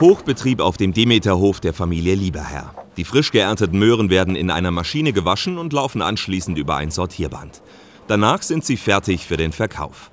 Hochbetrieb auf dem Demeterhof der Familie Lieberherr. Die frisch geernteten Möhren werden in einer Maschine gewaschen und laufen anschließend über ein Sortierband. Danach sind sie fertig für den Verkauf.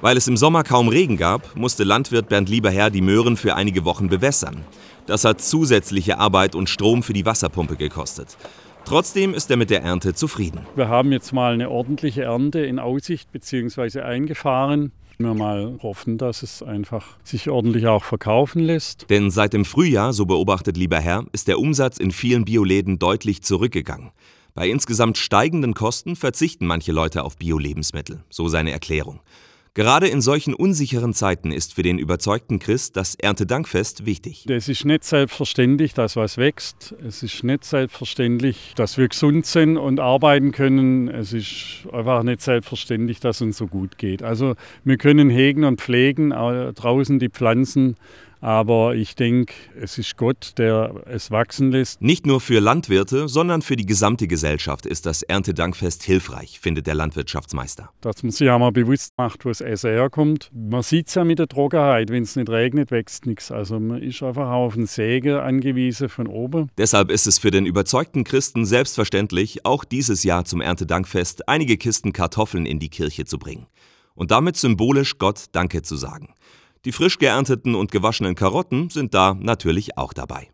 Weil es im Sommer kaum Regen gab, musste Landwirt Bernd Lieberherr die Möhren für einige Wochen bewässern. Das hat zusätzliche Arbeit und Strom für die Wasserpumpe gekostet. Trotzdem ist er mit der Ernte zufrieden. Wir haben jetzt mal eine ordentliche Ernte in Aussicht bzw. eingefahren. Wir mal hoffen, dass es einfach sich ordentlich auch verkaufen lässt. Denn seit dem Frühjahr, so beobachtet lieber Herr, ist der Umsatz in vielen Bioläden deutlich zurückgegangen. Bei insgesamt steigenden Kosten verzichten manche Leute auf Bio-Lebensmittel, so seine Erklärung. Gerade in solchen unsicheren Zeiten ist für den überzeugten Christ das Erntedankfest wichtig. Es ist nicht selbstverständlich, dass was wächst. Es ist nicht selbstverständlich, dass wir gesund sind und arbeiten können. Es ist einfach nicht selbstverständlich, dass uns so gut geht. Also wir können hegen und pflegen, draußen die Pflanzen aber ich denke, es ist Gott, der es wachsen lässt. Nicht nur für Landwirte, sondern für die gesamte Gesellschaft ist das Erntedankfest hilfreich, findet der Landwirtschaftsmeister. Dass man sich einmal bewusst macht, wo das Essen herkommt. Man sieht es ja mit der Trockenheit. Wenn es nicht regnet, wächst nichts. Also man ist einfach auf den Säge angewiesen von oben. Deshalb ist es für den überzeugten Christen selbstverständlich, auch dieses Jahr zum Erntedankfest einige Kisten Kartoffeln in die Kirche zu bringen. Und damit symbolisch Gott Danke zu sagen. Die frisch geernteten und gewaschenen Karotten sind da natürlich auch dabei.